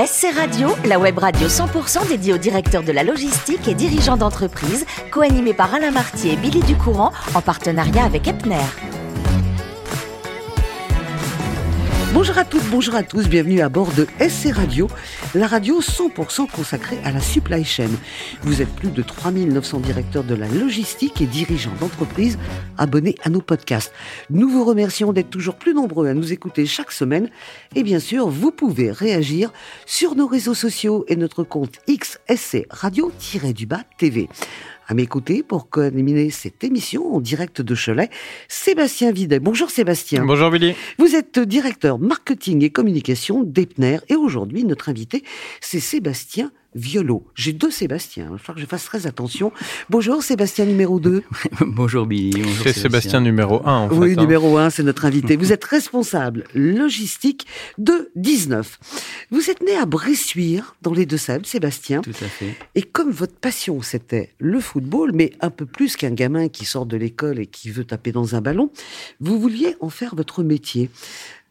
SC Radio, la web radio 100% dédiée aux directeurs de la logistique et dirigeants d'entreprise, co-animée par Alain Martier et Billy Ducourant, en partenariat avec Epner. Bonjour à toutes, bonjour à tous, bienvenue à bord de SC Radio, la radio 100% consacrée à la supply chain. Vous êtes plus de 3900 directeurs de la logistique et dirigeants d'entreprise abonnés à nos podcasts. Nous vous remercions d'être toujours plus nombreux à nous écouter chaque semaine et bien sûr, vous pouvez réagir sur nos réseaux sociaux et notre compte XSC Radio-du-Bas TV. À côtés, pour co-animer cette émission en direct de Cholet, Sébastien Videt. Bonjour Sébastien. Bonjour Billy. Vous êtes directeur marketing et communication d'Epner et aujourd'hui, notre invité, c'est Sébastien Violo. J'ai deux Sébastien, il va falloir que je fasse très attention. Bonjour Sébastien numéro 2. Bonjour Billy. Bonjour C'est Sébastien numéro 1 en fait. Oui, hein. numéro 1, c'est notre invité. Vous êtes responsable logistique de 19. Vous êtes né à Bressuire, dans les Deux-Sèvres, Sébastien. Tout à fait. Et comme votre passion, c'était le football, mais un peu plus qu'un gamin qui sort de l'école et qui veut taper dans un ballon, vous vouliez en faire votre métier.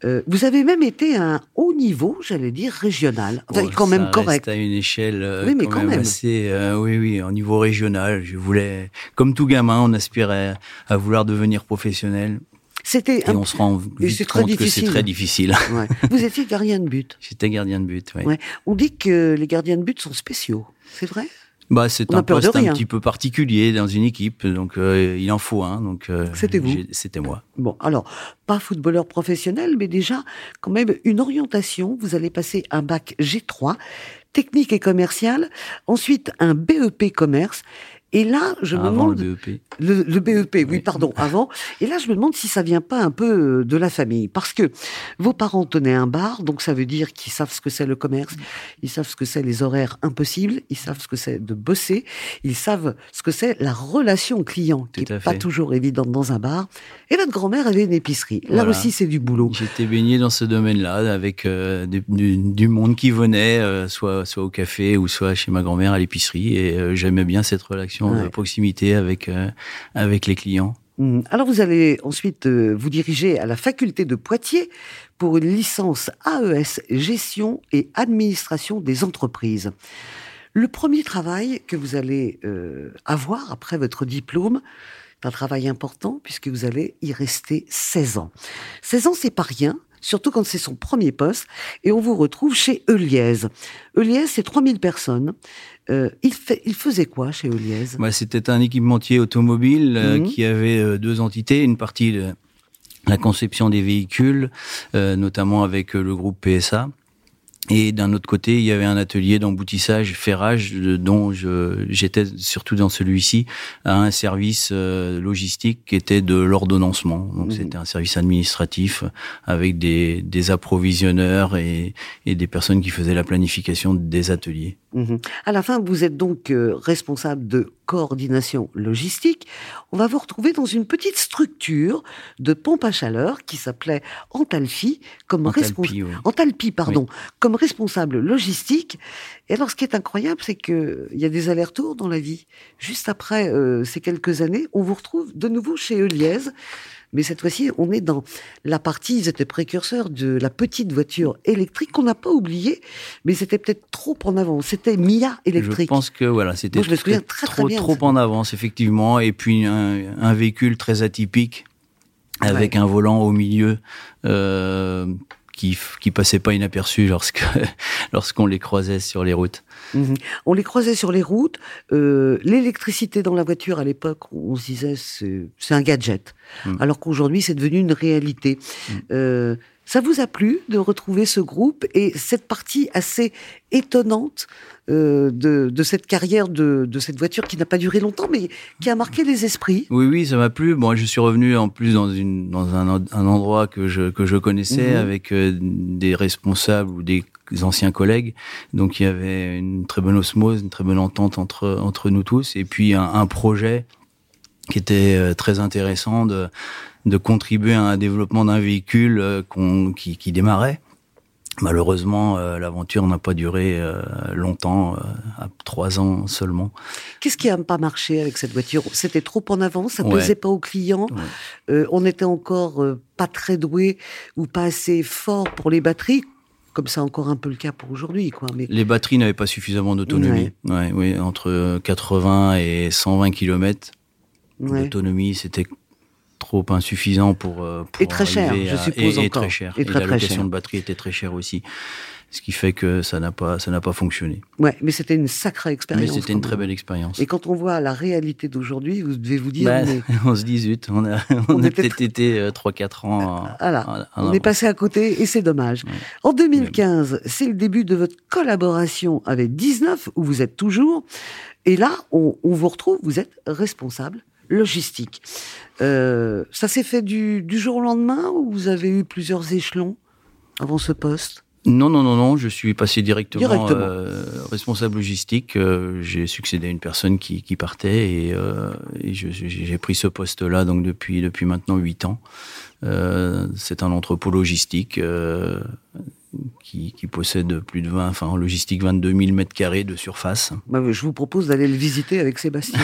Euh, vous avez même été à un haut niveau, j'allais dire régional, enfin, Bon, quand même correct. à une échelle euh, Oui, mais quand, quand même, même. assez, euh, oui, oui, au niveau régional. Je voulais, comme tout gamin, on aspirait à vouloir devenir professionnel. C'était Et un... on se rend vite compte que c'est difficile. très difficile. ouais. Vous étiez gardien de but. J'étais gardien de but. Ouais. On dit que les gardiens de but sont spéciaux. C'est vrai? Bah, c'est un poste un petit peu particulier dans une équipe, donc euh, il en faut un. Donc euh, C'était vous C'était moi. Bon, alors, pas footballeur professionnel, mais déjà, quand même, une orientation. Vous allez passer un bac G3, technique et commercial, ensuite un BEP commerce. Et là, je me Avant le demande... BEP. Le, le BEP, oui, Oui. pardon, avant. Et là, je me demande si ça vient pas un peu euh, de la famille. Parce que vos parents tenaient un bar, donc ça veut dire qu'ils savent ce que c'est le commerce, ils savent ce que c'est les horaires impossibles, ils savent ce que c'est de bosser, ils savent ce que c'est la relation client, qui Tout n'est pas toujours évidente dans un bar. Et votre grand-mère avait une épicerie. Là Voilà. aussi, c'est du boulot. J'étais baigné dans ce domaine-là avec euh, du, du monde qui venait, euh, soit soit au café ou soit chez ma grand-mère à l'épicerie, et euh, j'aimais bien cette relation Ouais. de proximité avec euh, avec les clients. Mhm. Alors vous allez ensuite euh, vous diriger à la faculté de Poitiers pour une licence AES gestion et administration des entreprises. Le premier travail que vous allez euh, avoir après votre diplôme, c'est un travail important puisque vous allez y rester 16 ans. 16 ans, c'est pas rien, surtout quand c'est son premier poste, et on vous retrouve chez Euliez. Euliez, c'est 3000 personnes. Euh, il, fait, il faisait quoi chez Euliez? Bah, C'était un équipementier automobile euh, Mhm. qui avait euh, deux entités, une partie de la conception des véhicules, euh, notamment avec euh, le groupe PSA. Et d'un autre côté, il y avait un atelier d'emboutissage, ferrage, dont j'étais surtout dans celui-ci, à un service logistique qui était de l'ordonnancement. Donc Mhm. c'était un service administratif avec des, des approvisionneurs et, et des personnes qui faisaient la planification des ateliers. Mhm. À la fin, vous êtes donc euh, responsable de coordination logistique. On va vous retrouver dans une petite structure de pompe à chaleur qui s'appelait Antalphi comme responsable. Antalpi, oui. Antalpi, pardon, comme responsable logistique. Et alors, ce qui est incroyable, c'est que il y a des allers-retours dans la vie. Juste après euh, ces quelques années, on vous retrouve de nouveau chez Euliez. Mais cette fois-ci, on est dans la partie, ils étaient précurseurs de la petite voiture électrique qu'on n'a pas oubliée, mais c'était peut-être trop en avant. C'était Mia électrique. Je pense que voilà, c'était très, trop, bien trop en avance effectivement, et puis un, un véhicule très atypique avec un volant au milieu euh, qui qui passait pas inaperçu lorsque lorsqu'on les croisait sur les routes. Mhm. On les croisait sur les routes. Euh, L'électricité dans la voiture, à l'époque, on se disait c'est c'est un gadget. Mm. Alors qu'aujourd'hui, c'est devenu une réalité. Mm. Euh, ça vous a plu de retrouver ce groupe et cette partie assez étonnante euh, de, de cette carrière de, de cette voiture qui n'a pas duré longtemps, mais qui a marqué les esprits? Oui, oui, ça m'a plu. Bon, je suis revenu en plus dans une dans un, un endroit que je que je connaissais Mhm. avec euh, des responsables ou des anciens collègues. Donc il y avait une très bonne osmose, une très bonne entente entre entre nous tous, et puis un, un projet qui était euh, très intéressant de de contribuer à un développement d'un véhicule euh, qui, qui démarrait. Malheureusement, euh, l'aventure n'a pas duré longtemps, à trois ans seulement. Qu'est-ce qui a pas marché avec cette voiture? C'était trop en avance, ça Ouais. plaisait pas aux clients. Ouais. Euh, on était encore pas très doué ou pas assez fort pour les batteries. comme c'est encore un peu le cas pour aujourd'hui. Quoi. Mais... Les batteries n'avaient pas suffisamment d'autonomie. Ouais. oui, entre 80 et 120 km d'autonomie, c'était trop insuffisant pour, euh, pour et très cher, je suppose et, très cher. Et, très, la location de batterie était très chère aussi ce qui fait que ça n'a pas ça n'a pas fonctionné. Ouais, mais c'était une sacrée expérience. Mais c'était une très belle expérience. Et quand on voit la réalité d'aujourd'hui, vous devez vous dire bah, on, se dit zut, on a on, a peut-être été 3 euh, 4 ans voilà, on est passé à côté et c'est dommage. En 2015, c'est le début de votre collaboration avec 19 où vous êtes toujours et là on, on vous retrouve, vous êtes responsable logistique. Euh, ça s'est fait du, du jour au lendemain ou vous avez eu plusieurs échelons avant ce poste? Non, non, non, non, je suis passé directement, Euh, responsable logistique. Euh, j'ai succédé à une personne qui, qui partait et, euh, et j'ai pris ce poste-là donc depuis depuis maintenant huit ans. Euh, c'est un entrepôt logistique euh, qui, qui, possède plus de 20, enfin en logistique 22 000 mètres carrés de surface. Bah, je vous propose d'aller le visiter avec Sébastien.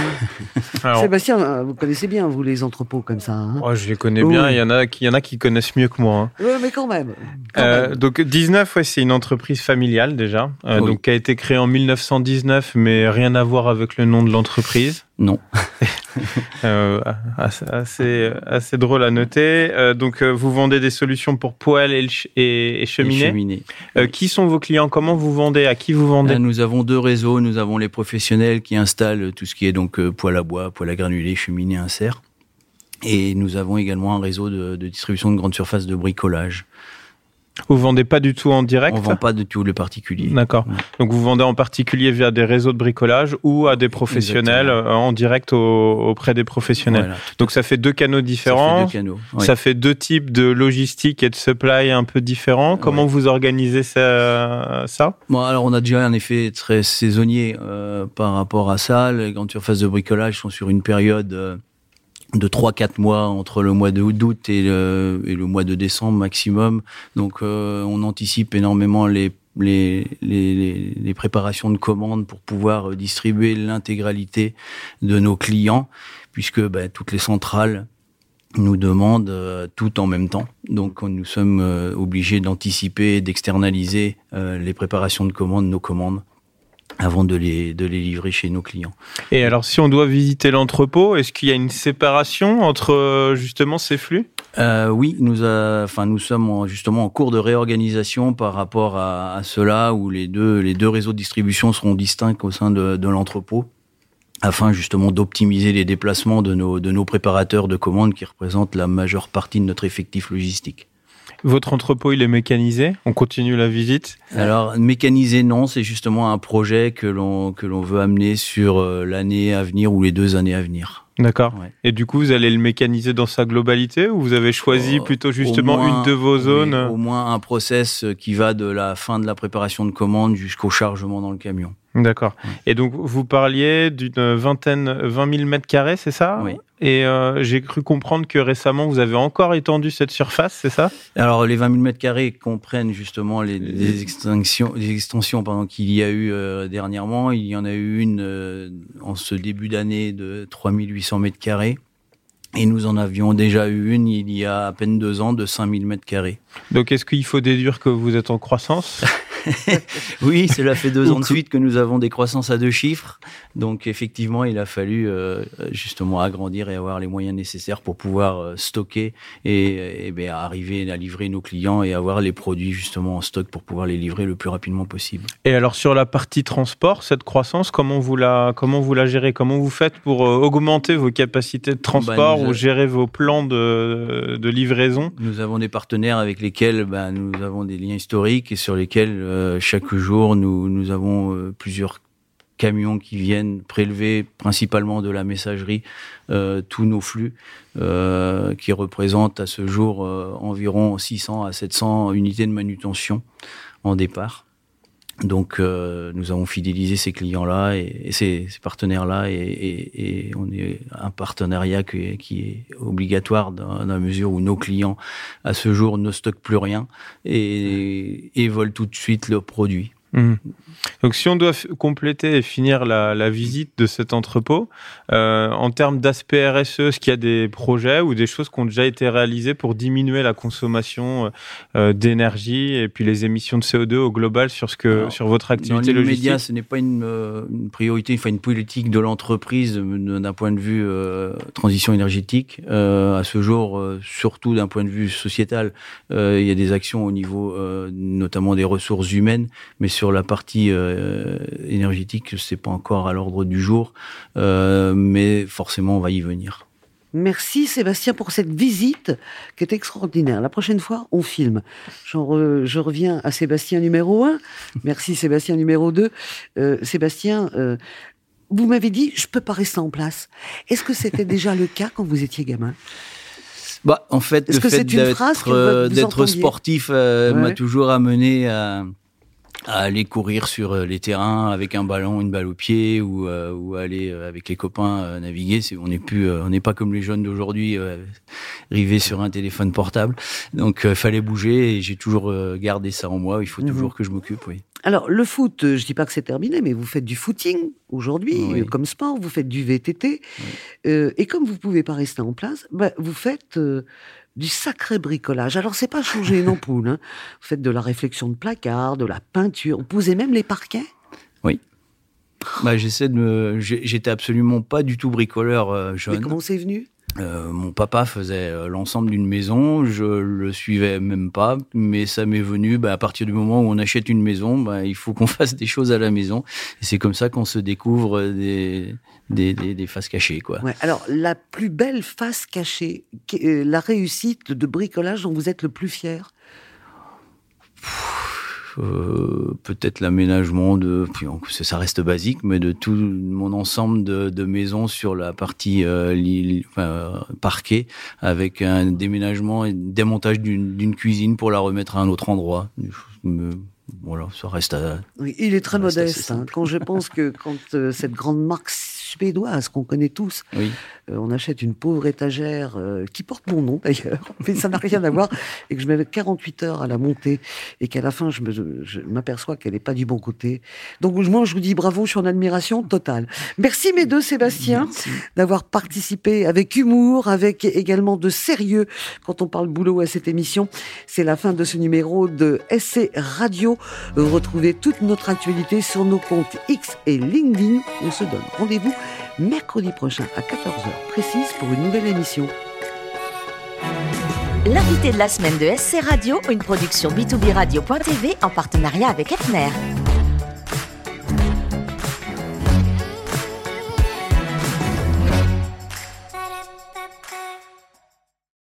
Sébastien, euh, vous connaissez bien vous les entrepôts comme ça. Hein je les connais bien. Il y en a qui, y en a qui connaissent mieux que moi. Hein. Oui, mais quand même. euh, Donc 19, ouais, c'est une entreprise familiale déjà, euh, donc qui a été créée en 1919, mais rien à voir avec le nom de l'entreprise. Non. euh, assez, assez drôle à noter. Euh, donc, euh, vous vendez des solutions pour poêles et, et, et cheminées. Euh, qui sont vos clients? Comment vous vendez? À qui vous vendez? Nous avons deux réseaux. Nous avons les professionnels qui installent tout ce qui est donc poêle à bois, poêle à granulés, cheminée, insert. Et nous avons également un réseau de, de distribution de grande surface de bricolage. Vous vendez pas du tout en direct On vend pas du tout le particulier. D'accord. Donc vous vendez en particulier via des réseaux de bricolage ou à des professionnels euh, en direct auprès des professionnels. Donc ça fait deux canaux différents. Ça fait deux, canaux, ça fait deux types de logistique et de supply un peu différents. Comment vous organisez ça, ça? Bon alors on a déjà un effet très saisonnier euh, par rapport à ça. Les grandes surfaces de bricolage sont sur une période euh, de 3-4 mois entre le mois d'août et le, et le mois de décembre maximum. Donc euh, on anticipe énormément les, préparations de commandes pour pouvoir euh, distribuer l'intégralité de nos clients, puisque ben, toutes les centrales nous demandent euh, tout en même temps. Donc nous sommes obligés d'anticiper et d'externaliser les préparations de commandes, nos commandes avant de les, de les livrer chez nos clients. Et alors, si on doit visiter l'entrepôt, est-ce qu'il y a une séparation entre euh, justement ces flux? Euh, Oui, nous, a, enfin, nous sommes justement en cours de réorganisation par rapport à, à, cela, où les deux, les deux réseaux de distribution seront distincts au sein de, de l'entrepôt afin justement d'optimiser les déplacements de nos, de nos préparateurs de commandes qui représentent la majeure partie de notre effectif logistique. Votre entrepôt, il est mécanisé? On continue la visite? Alors, mécanisé, non. C'est justement un projet que l'on que l'on veut amener sur euh, l'année à venir ou les deux années à venir. D'accord. Et du coup, vous allez le mécaniser dans sa globalité ou vous avez choisi oh, plutôt justement une de vos zones? Au moins un process qui va de la fin de la préparation de commande jusqu'au chargement dans le camion. D'accord. Et donc, vous parliez d'une vingtaine, 20 000 mètres carrés, c'est ça? Oui. Et euh, j'ai cru comprendre que récemment, vous avez encore étendu cette surface, c'est ça? Alors, les 20 000 mètres carrés comprennent justement les, les extensions, les extensions pendant qu'il y a eu euh, dernièrement. Il y en a eu une euh, en ce début d'année de 3 800 mètres carrés. Et nous en avions déjà eu une il y a à peine deux ans de 5000 mètres carrés. Donc est-ce qu'il faut déduire que vous êtes en croissance? oui, cela fait deux ans de suite que nous avons des croissances à deux chiffres. Donc effectivement, il a fallu euh, justement agrandir et avoir les moyens nécessaires pour pouvoir euh, stocker et, et bien, arriver à livrer nos clients et avoir les produits justement en stock pour pouvoir les livrer le plus rapidement possible. Et alors sur la partie transport, cette croissance, comment vous la comment vous la gérez? Comment vous faites pour euh, augmenter vos capacités de transport bah, ou gérer vos plans de, de livraison? Nous avons des partenaires avec lesquels bah, nous avons des liens historiques et sur lesquels euh, chaque jour, nous, avons euh, plusieurs camions qui viennent prélever principalement de la messagerie euh, tous nos flux, qui représentent à ce jour environ 600 à 700 unités de manutention en départ. Donc nous avons fidélisé ces clients-là et, et, ces, ces partenaires-là et, et, et, on est un partenariat qui, qui est obligatoire dans, la mesure où nos clients à ce jour ne stockent plus rien et, et volent tout de suite leurs produits. Mmh. Donc si on doit compléter et finir la, visite de cet entrepôt, euh, en termes d'aspect RSE, est-ce qu'il y a des projets ou des choses qui ont déjà été réalisées pour diminuer la consommation euh, d'énergie et puis les émissions de CO2 au global sur ce que sur votre activité dans logistique? ce n'est pas une, une, priorité, enfin une politique de l'entreprise d'un point de vue transition énergétique. à ce jour, surtout d'un point de vue sociétal, il y a des actions au niveau notamment des ressources humaines, mais sur la partie euh, énergétique, c'est pas encore à l'ordre du jour, euh, mais forcément on va y venir. Merci Sébastien pour cette visite qui est extraordinaire. La prochaine fois, on filme. je reviens à Sébastien numéro 1. Merci Sébastien numéro 2. Euh, Sébastien, vous m'avez dit, je peux pas rester en place. Est-ce que c'était déjà le cas quand vous étiez gamin? Bah, en fait, le fait d'être sportif m'a toujours amené à, à aller courir sur euh, les terrains avec un ballon, une balle au pied ou, euh, ou aller euh, avec les copains naviguer. C'est, on n'est plus, on n'est pas comme les jeunes d'aujourd'hui rivés sur un téléphone portable. Donc, fallait bouger et j'ai toujours gardé ça en moi. Il faut mhm. toujours que je m'occupe, oui. Alors, le foot, je dis pas que c'est terminé, mais vous faites du footing aujourd'hui comme sport, vous faites du VTT. et comme vous pouvez pas rester en place, bah, vous faites du sacré bricolage. Alors, c'est pas changer une ampoule. Hein. Vous faites de la réflexion de placard, de la peinture. Vous posez même les parquets? Oui. Bah, j'essaie de me... J'étais absolument pas du tout bricoleur euh, jeune. Mais comment c'est venu? Euh, mon papa faisait euh, l'ensemble d'une maison, je le suivais même pas, mais ça m'est venu bah, à partir du moment où on achète une maison, bah, il faut qu'on fasse des choses à la maison. Et c'est comme ça qu'on se découvre des, des, des, faces cachées. Quoi. Ouais, alors, la plus belle face cachée, euh, la réussite de bricolage dont vous êtes le plus fier? Euh, peut-être l'aménagement de, ça reste basique, mais de tout mon ensemble de, de maisons sur la partie euh, parquet, avec un déménagement et démontage d'une cuisine pour la remettre à un autre endroit. Voilà, ça reste à. Oui, il est très modeste. Hein. quand je pense que quand euh, cette grande marque suédoise qu'on connaît tous. Euh, on achète une pauvre étagère euh, qui porte mon nom d'ailleurs, mais ça n'a rien à voir, et que je mets 48 heures à la monter, et qu'à la fin je m'aperçois qu'elle n'est pas du bon côté. Donc moi je vous dis bravo, je suis en admiration totale. Merci mes deux Sébastien d'avoir participé avec humour, avec également de sérieux quand on parle boulot à cette émission. C'est la fin de ce numéro de SC Radio. Retrouvez toute notre actualité sur nos comptes X et LinkedIn. On se donne rendez-vous mercredi prochain à 14h précise pour une nouvelle émission. L'invité de la semaine de SC Radio, une production b2b radio.tv en partenariat avec Epner.